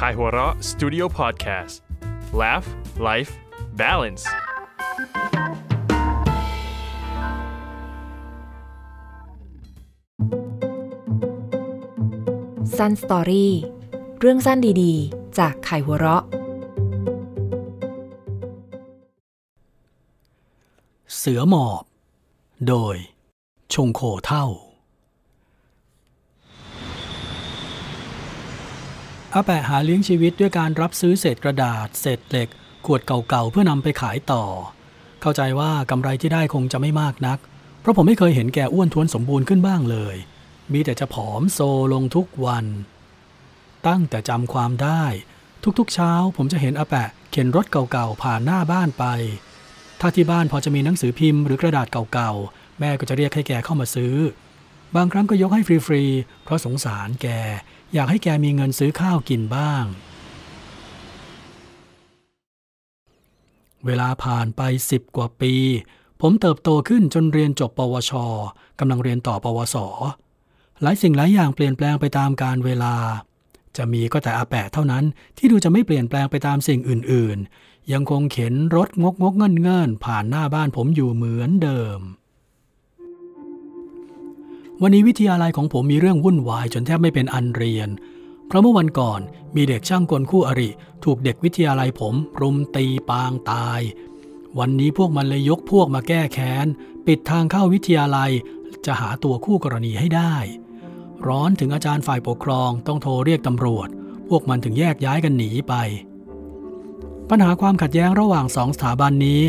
Kaihura Studio Podcast Laugh Life Balance Sun Story เรื่องสั้นดีๆ จากไข่หัวเราะ เสือหมอบ โดยชงโคเท่า อาแปะหาเลี้ยงชีวิตด้วยการรับซื้อเศษกระดาษ เศษเหล็ก ขวดเก่าๆเพื่อนำไปขายต่อ เข้าใจว่ากำไรที่ได้คงจะไม่มากนัก เพราะผมไม่เคยเห็นแกอ้วนท้วนสมบูรณ์ขึ้นบ้างเลย มีแต่จะผอมโซลงทุกวัน ตั้งแต่จำความได้ ทุกๆเช้า ผมจะเห็นอาแปะเข็นรถเก่าๆผ่านหน้าบ้านไป ถ้าที่บ้านพอจะมีหนังสือพิมพ์หรือกระดาษเก่าๆแม่ก็จะเรียกให้แกเข้ามาซื้อบางครั้งก็ยกให้ฟรีๆ เพราะสงสารแก อยากให้แกมีเงินซื้อข้าวกินบ้าง เวลาผ่านไปสิบกว่าปี ผมเติบโตขึ้นจนเรียนจบปวชกำลังเรียนต่อปวส หลายสิ่งหลายอย่างเปลี่ยนแปลงไปตามกาลเวลา จะมีก็แต่อาแปะเท่านั้นที่ดูจะไม่เปลี่ยนแปลงไปตามสิ่งอื่น ๆ ยังคงเข็นรถงกงกเงินเงินผ่านหน้าบ้านผมอยู่เหมือนเดิม วันนี้วิทยาลัยของผมมีเรื่องวุ่นวายจนแทบไม่เป็นอันเรียน เพราะเมื่อวันก่อนมีเด็กช่างกลคู่อริ ถูกเด็กวิทยาลัยผมรุมตีปางตาย วันนี้พวกมันเลยยกพวกมาแก้แค้น ปิดทางเข้าวิทยาลัย จะหาตัวคู่กรณีให้ได้ ร้อนถึงอาจารย์ฝ่ายปกครองต้องโทรเรียกตำรวจ พวกมันถึงแยกย้ายกันหนีไป ปัญหาความขัดแย้งระหว่างสองสถาบันนี้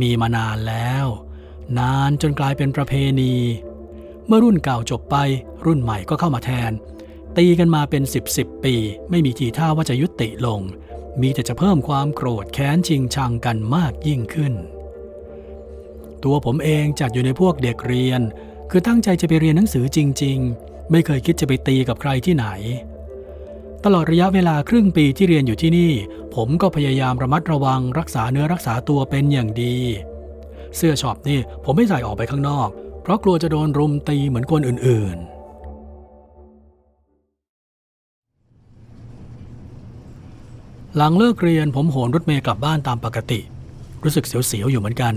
มีมานานแล้ว นานจนกลายเป็นประเพณี เมื่อรุ่นเก่าจบไป รุ่นใหม่ก็เข้ามาแทน ตีกันมาเป็น 10บสปี ไม่มีทีท่าว่าจะยุติลง มีแต่จะเพิ่มความโกรธแค้นชิงชังกันมากยิ่งขึ้น ตัวผมเองจัดอยู่ในพวกเด็กเรียน คือตั้งใจจะไปเรียนหนังสือจริง ๆ ไม่เคยคิดจะไปตีกับใครที่ไหน ตลอดระยะเวลาครึ่งปีที่เรียนอยู่ที่นี่ ผมก็พยายามระมัดระวังรักษาเนื้อรักษาตัวเป็นอย่างดี เสื้อช็อปนี่ผมไม่ใส่ออกไปข้างนอก เพราะกลัวจะโดนรุมตีเหมือนคนอื่น ๆหลังเลิกเรียนผมโหนรถเมล์กลับบ้านตามปกติ รู้สึกเสียวๆอยู่เหมือนกัน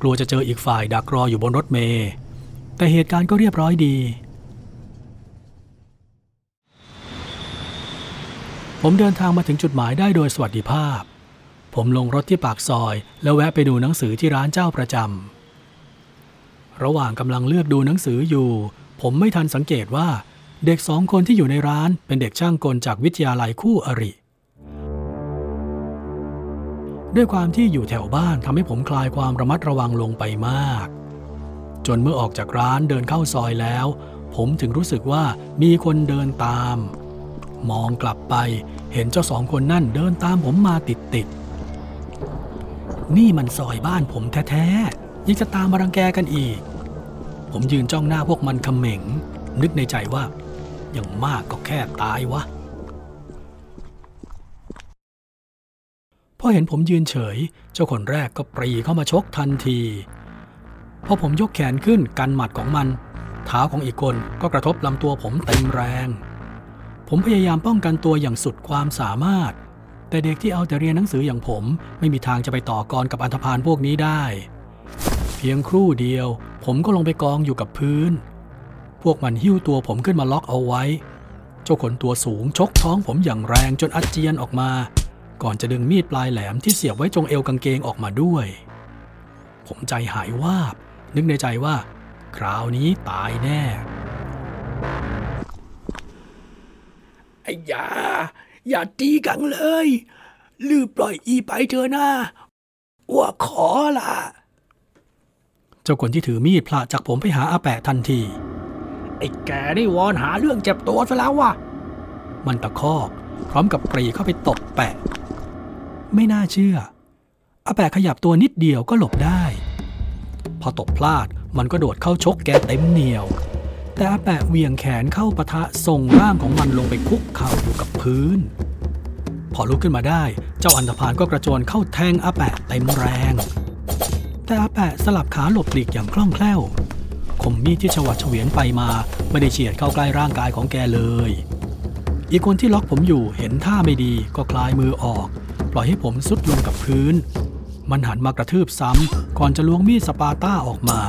กลัวจะเจออีกฝ่ายดักรออยู่บนรถเมล์แต่เหตุการณ์ก็เรียบร้อยดี ผมเดินทางมาถึงจุดหมายได้โดยสวัสดิภาพ ผมลงรถที่ปากซอย แล้วแวะไปดูหนังสือที่ร้านเจ้าประจำ ระหว่างกำลังเลือกดูหนังสืออยู่ ผมไม่ทันสังเกตว่า เด็กสองคนที่อยู่ในร้านเป็นเด็กช่างกลจากวิทยาลัยคู่อริ ด้วยความที่อยู่แถวบ้านทำให้ผมคลายความระมัดระวังลงไปมาก จนเมื่อออกจากร้านเดินเข้าซอยแล้ว ผมถึงรู้สึกว่ามีคนเดินตาม มองกลับไปเห็นเจ้าสองคนนั่นเดินตามผมมาติดติดๆนี่มันซอยบ้านผมแท้ๆ ยังจะตามมารังแกกันอีก ผมยืนจ้องหน้าพวกมันเขม็ง นึกในใจว่า อย่างมากก็แค่ตายวะพอเห็นผมยืนเฉย เจ้าคนแรกก็ปรีเข้ามาชกทันที พอผมยกแขนขึ้นกันหมัดของมัน เท้าของอีกคนก็กระทบลำตัวผมเต็มแรง ผมพยายามป้องกันตัวอย่างสุดความสามารถ แต่เด็กที่เอาแต่เรียนหนังสืออย่างผม ไม่มีทางจะไปต่อกรกับอันธพาลพวกนี้ได้ พียงครู่เดียว ผมก็ลงไปกองอยู่กับพื้น พวกมันหิ้วตัวผมขึ้นมาล็อกเอาไว้ เจ้าขนตัวสูงชกท้องผมอย่างแรงจนอาเจียนออกมา ก่อนจะดึงมีดปลายแหลมที่เสียบไว้ตรงเอวกางเกงออกมาด้วย ผมใจหายวาบ นึกในใจว่า คราวนี้ตายแน่ไอ้ยา อย่าตีกันเลย ลือปล่อยอีไปเถอะนะว่าขอล่ะ เจ้าคนที่ถือมีดพลาจากผมไปหาอาแปะทันที ไอ้แกนี่วอนหาเรื่องเจ็บตัวซะแล้ววะมันตะคอกพร้อมกับปรีเข้าไปตบแปะ ไม่น่าเชื่อ อาแปะขยับตัวนิดเดียวก็หลบได้ พอตบพลาดมันก็โดดเข้าชกแกเต็มเหนียว แต่อาแปะเหวียงแขนเข้าปะทะส่งร่างของมันลงไปคุกเข่าอยู่กับพื้น พอลุกขึ้นมาได้ เจ้าอันธพาลก็กระโจนเข้าแทงอาแปะเต็มแรง แต่อาแปะสลับขาหลบหลีกอย่างคล่องแคล่ว คมมีดที่ฉวัดเฉวียนไปมาไม่ได้เฉียดเข้าใกล้ร่างกายของแกเลย อีกคนที่ล็อกผมอยู่เห็นท่าไม่ดีก็คลายมือออก ปล่อยให้ผมซุดลงกับพื้น มันหันมากระทืบซ้ำก่อนจะล้วงมีดสปาต้าออกมา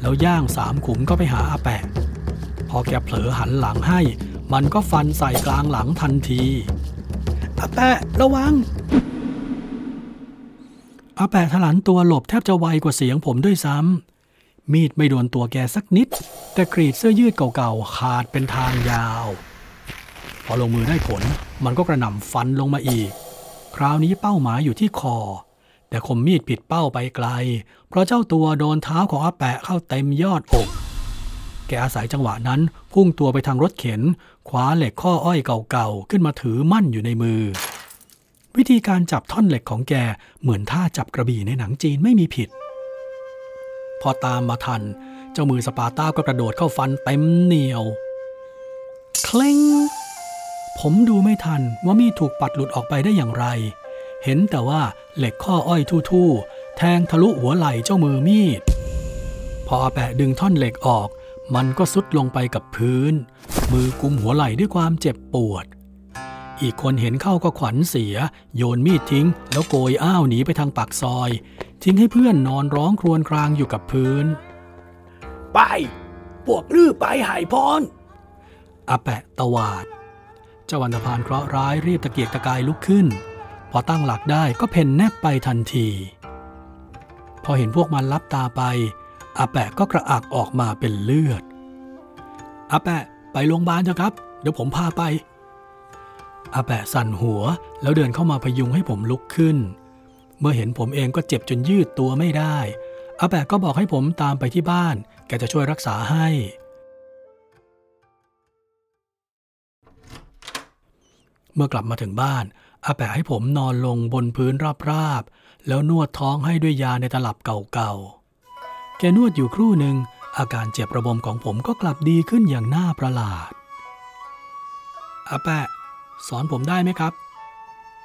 แล้วย่างสามขุมก็ไปหาอาแปะ พอแกเผลอหันหลังให้ มันก็ฟันใส่กลางหลังทันทีอาแปะระวัง อาแปะถลันตัวหลบแทบจะไวกว่าเสียงผมด้วยซ้ำ มีดไม่โดนตัวแกสักนิด แต่กรีดเสื้อยืดเก่าๆ ขาดเป็นทางยาว พอลงมือได้ผล มันก็กระหน่ำฟันลงมาอีก คราวนี้เป้าหมายอยู่ที่คอ แต่คมมีดผิดเป้าไปไกล เพราะเจ้าตัวโดนเท้าของอาแปะเข้าเต็มยอดอก แกอาศัยจังหวะนั้นพุ่งตัวไปทางรถเข็นคว้าเหล็กข้ออ้อยเก่าๆ ขึ้นมาถือมั่นอยู่ในมือ วิธีการจับท่อนเหล็กของแกเหมือนท่าจับกระบี่ในหนังจีนไม่มีผิด พอตามมาทัน เจ้ามือสปาต้าก็กระโดดเข้าฟันเต็มเหนียว เคล้งผมดูไม่ทันว่ามีดถูกปัดหลุดออกไปได้อย่างไร เห็นแต่ว่าเหล็กข้ออ้อยทู่ๆ แทงทะลุหัวไหล่เจ้ามือมีด พอแปะดึงท่อนเหล็กออก มันก็ซุดลงไปกับพื้น มือกุมหัวไหล่ด้วยความเจ็บปวด อีกคนเห็นเข้าก็ขวัญเสีย โยนมีดทิ้ง แล้วโกยอ้าวหนีไปทางปากซอย ทิ้งให้เพื่อนนอนร้องครวญครางอยู่กับพื้น ไป พวกลื้อไปหายพรอาแปะตวาด เจ้าวันตพานเคราะห์ร้ายรีบตะเกียกตะกายลุกขึ้น พอตั้งหลักได้ก็เพ่นแนบไปทันที พอเห็นพวกมันลับตาไปอาแปะก็กระอักออกมาเป็นเลือดอาแปะไปโรงพยาบาลเถอะครับ เดี๋ยวผมพาไป อาแปะสั่นหัว แล้วเดินเข้ามาพยุงให้ผมลุกขึ้น เมื่อเห็นผมเองก็เจ็บจนยืดตัวไม่ได้ อาแปะก็บอกให้ผมตามไปที่บ้าน แกจะช่วยรักษาให้ เมื่อกลับมาถึงบ้าน อาแปะให้ผมนอนลงบนพื้นราบๆ แล้วนวดท้องให้ด้วยยาในตลับเก่าๆ แกนวดอยู่ครู่หนึ่ง อาการเจ็บระบมของผมก็กลับดีขึ้นอย่างน่าประหลาดอาแปะ สอนผมได้ไหมครับ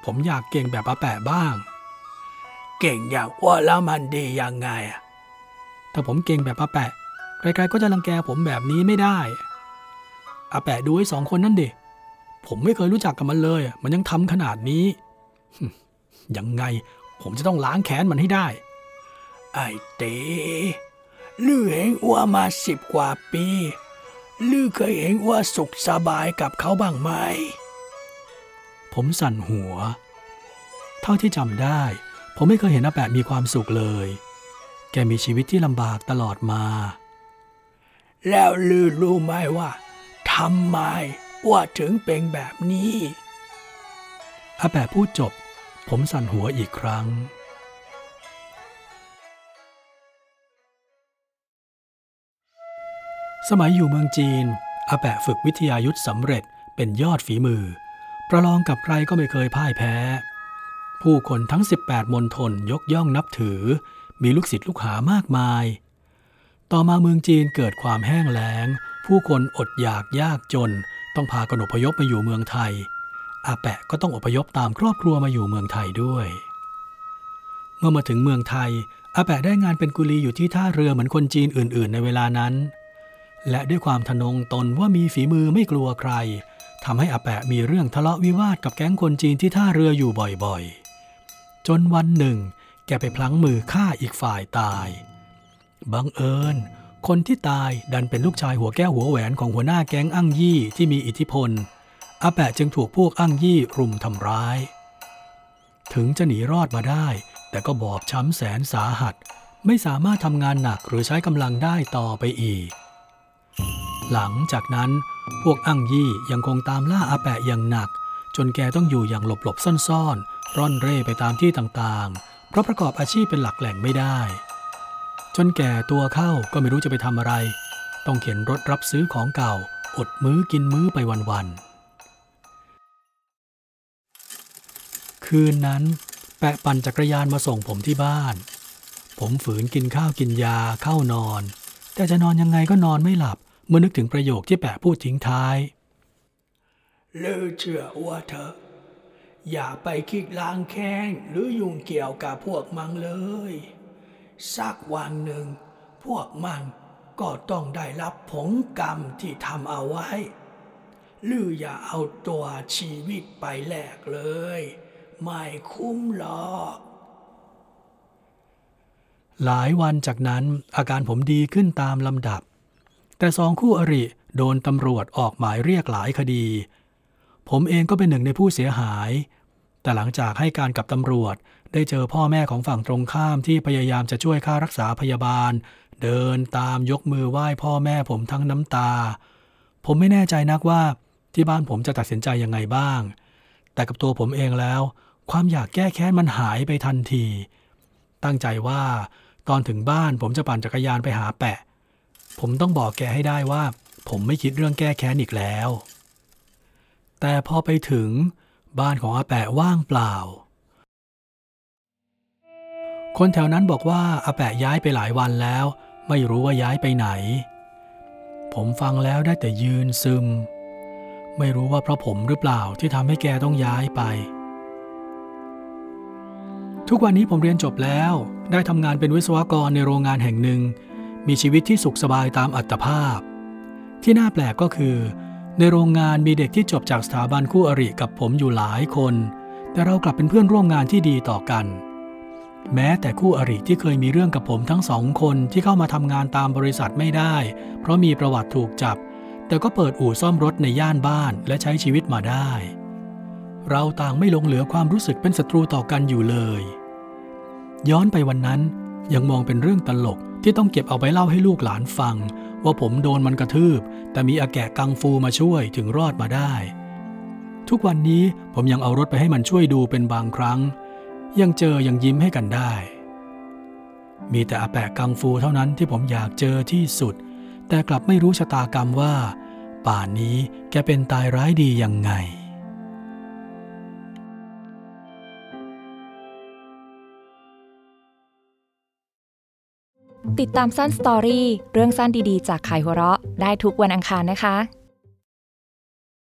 ผมอยากเก่งแบบอาแปะบ้าง เก่งอย่างว่าแล้วมันดียังไงอะถ้าผมเก่งแบบอาแปะใครๆก็จะรังแกผมแบบนี้ไม่ได้อาแปะดูไอ้สองคนนั่นดิผมไม่เคยรู้จักกับมันเลย มันยังทำขนาดนี้ยังไง ผมจะต้องล้างแค้นมันให้ได้ ไอ้เต๋ลือเห็นอ้วมาสิบกว่าปี ลือเคยเห็นอ้วสุขสบายกับเขาบ้างไหม ผมสั่นหัว เท่าที่จำได้ ผมไม่เคยเห็นอาแปะมีความสุขเลย แกมีชีวิตที่ลำบากตลอดมา แล้วลือรู้ไหมว่าทำไมว่าถึงเป็นแบบนี้ อาแปะพูดจบ ผมสั่นหัวอีกครั้งสมัยอยู่เมืองจีน อาแปะฝึกวิทยายุทธสำเร็จเป็นยอดฝีมือ ประลองกับใครก็ไม่เคยพ่ายแพ้ ผู้คนทั้ง 18มณฑลยกย่องนับถือ มีลูกศิษย์ลูกหามากมาย ต่อมาเมืองจีนเกิดความแห้งแล้ง ผู้คนอดอยากยากจน ต้องพากันอพยพมาอยู่เมืองไทย อาแปะก็ต้องอพยพตามครอบครัวมาอยู่เมืองไทยด้วย เมื่อมาถึงเมืองไทย อาแปะได้งานเป็นกุลีอยู่ที่ท่าเรือเหมือนคนจีนอื่น ๆ ในเวลานั้น และด้วยความทะนงตนว่ามีฝีมือไม่กลัวใคร ทำให้อาแปะมีเรื่องทะเลาะวิวาทกับแก๊งคนจีนที่ท่าเรืออยู่บ่อยๆ จนวันหนึ่ง แกไปพลั้งมือฆ่าอีกฝ่ายตาย บังเอิญ คนที่ตายดันเป็นลูกชายหัวแก้วหัวแหวนของหัวหน้าแก๊งอั่งยี่ที่มีอิทธิพล อาแปะจึงถูกพวกอั่งยี่รุมทำร้าย ถึงจะหนีรอดมาได้ แต่ก็บอบช้ำแสนสาหัส ไม่สามารถทำงานหนักหรือใช้กำลังได้ต่อไปอีก หลังจากนั้น พวกอั่งยี่ยังคงตามล่าอาแปะอย่างหนัก จนแกต้องอยู่อย่างหลบๆซ่อนๆ ร่อนเร่ไปตามที่ต่างๆ เพราะประกอบอาชีพเป็นหลักแหล่งไม่ได้ จนแก่ตัวเข้าก็ไม่รู้จะไปทำอะไร ต้องเข็นรถรับซื้อของเก่า อดมื้อกินมื้อไปวันๆ คืนนั้น แปะปั่นจักรยานมาส่งผมที่บ้าน ผมฝืนกินข้าวกินยาเข้านอน แต่จะนอนยังไงก็นอนไม่หลับ เมื่อนึกถึงประโยคที่แปะพูดทิ้งท้ายเลือเชื่อว่าเธอ อย่าไปคิดล้างแค้นหรือยุ่งเกี่ยวกับพวกมังเลย สักวันหนึ่ง พวกมันก็ต้องได้รับผลกรรมที่ทำเอาไว้หรืออย่าเอาตัวชีวิตไปแลกเลย ไม่คุ้มหรอก หลายวันจากนั้นอาการผมดีขึ้นตามลำดับ แต่สองคู่อริโดนตำรวจออกหมายเรียกหลายคดี ผมเองก็เป็นหนึ่งในผู้เสียหาย แต่หลังจากให้การกับตำรวจได้เจอพ่อแม่ของฝั่งตรงข้ามที่พยายามจะช่วยค่ารักษาพยาบาล เดินตามยกมือไหว้พ่อแม่ผมทั้งน้ำตา ผมไม่แน่ใจนักว่าที่บ้านผมจะตัดสินใจยังไงบ้าง แต่กับตัวผมเองแล้ว ความอยากแก้แค้นมันหายไปทันที ตั้งใจว่าตอนถึงบ้านผมจะปั่นจักรยานไปหาแปะ ผมต้องบอกแกให้ได้ว่า ผมไม่คิดเรื่องแก้แค้นอีกแล้ว แต่พอไปถึงบ้านของอาแปะว่างเปล่า คนแถวนั้นบอกว่าอาแปะย้ายไปหลายวันแล้ว ไม่รู้ว่าย้ายไปไหน ผมฟังแล้วได้แต่ยืนซึม ไม่รู้ว่าเพราะผมหรือเปล่าที่ทำให้แกต้องย้ายไป ทุกวันนี้ผมเรียนจบแล้ว ได้ทำงานเป็นวิศวกรในโรงงานแห่งหนึ่ง มีชีวิตที่สุขสบายตามอัตภาพ ที่น่าแปลกก็คือ ในโรงงานมีเด็กที่จบจากสถาบันคู่อริกับผมอยู่หลายคน แต่เรากลับเป็นเพื่อนร่วมงานที่ดีต่อกัน แม้แต่คู่อริที่เคยมีเรื่องกับผมทั้งสองคนที่เข้ามาทำงานตามบริษัทไม่ได้ เพราะมีประวัติถูกจับ แต่ก็เปิดอู่ซ่อมรถในย่านบ้านและใช้ชีวิตมาได้ เราต่างไม่ลงเหลือความรู้สึกเป็นศัตรูต่อกันอยู่เลย ย้อนไปวันนั้นยังมองเป็นเรื่องตลก ที่ต้องเก็บเอาไปเล่าให้ลูกหลานฟัง ว่าผมโดนมันกระทืบ แต่มีอาแกะกังฟูมาช่วยถึงรอดมาได้ ทุกวันนี้ผมยังเอารถไปให้มันช่วยดูเป็นบางครั้ง ยังเจอยังยิ้มให้กันได้ มีแต่อาแปะกังฟูเท่านั้นที่ผมอยากเจอที่สุด แต่กลับไม่รู้ชะตากรรมว่า ป่านนี้แกเป็นตายร้ายดียังไง ติดตามสั้นสตอรี่เรื่องสั้นดีๆ จากขายหัวเราะ ได้ทุกวันอังคารนะคะ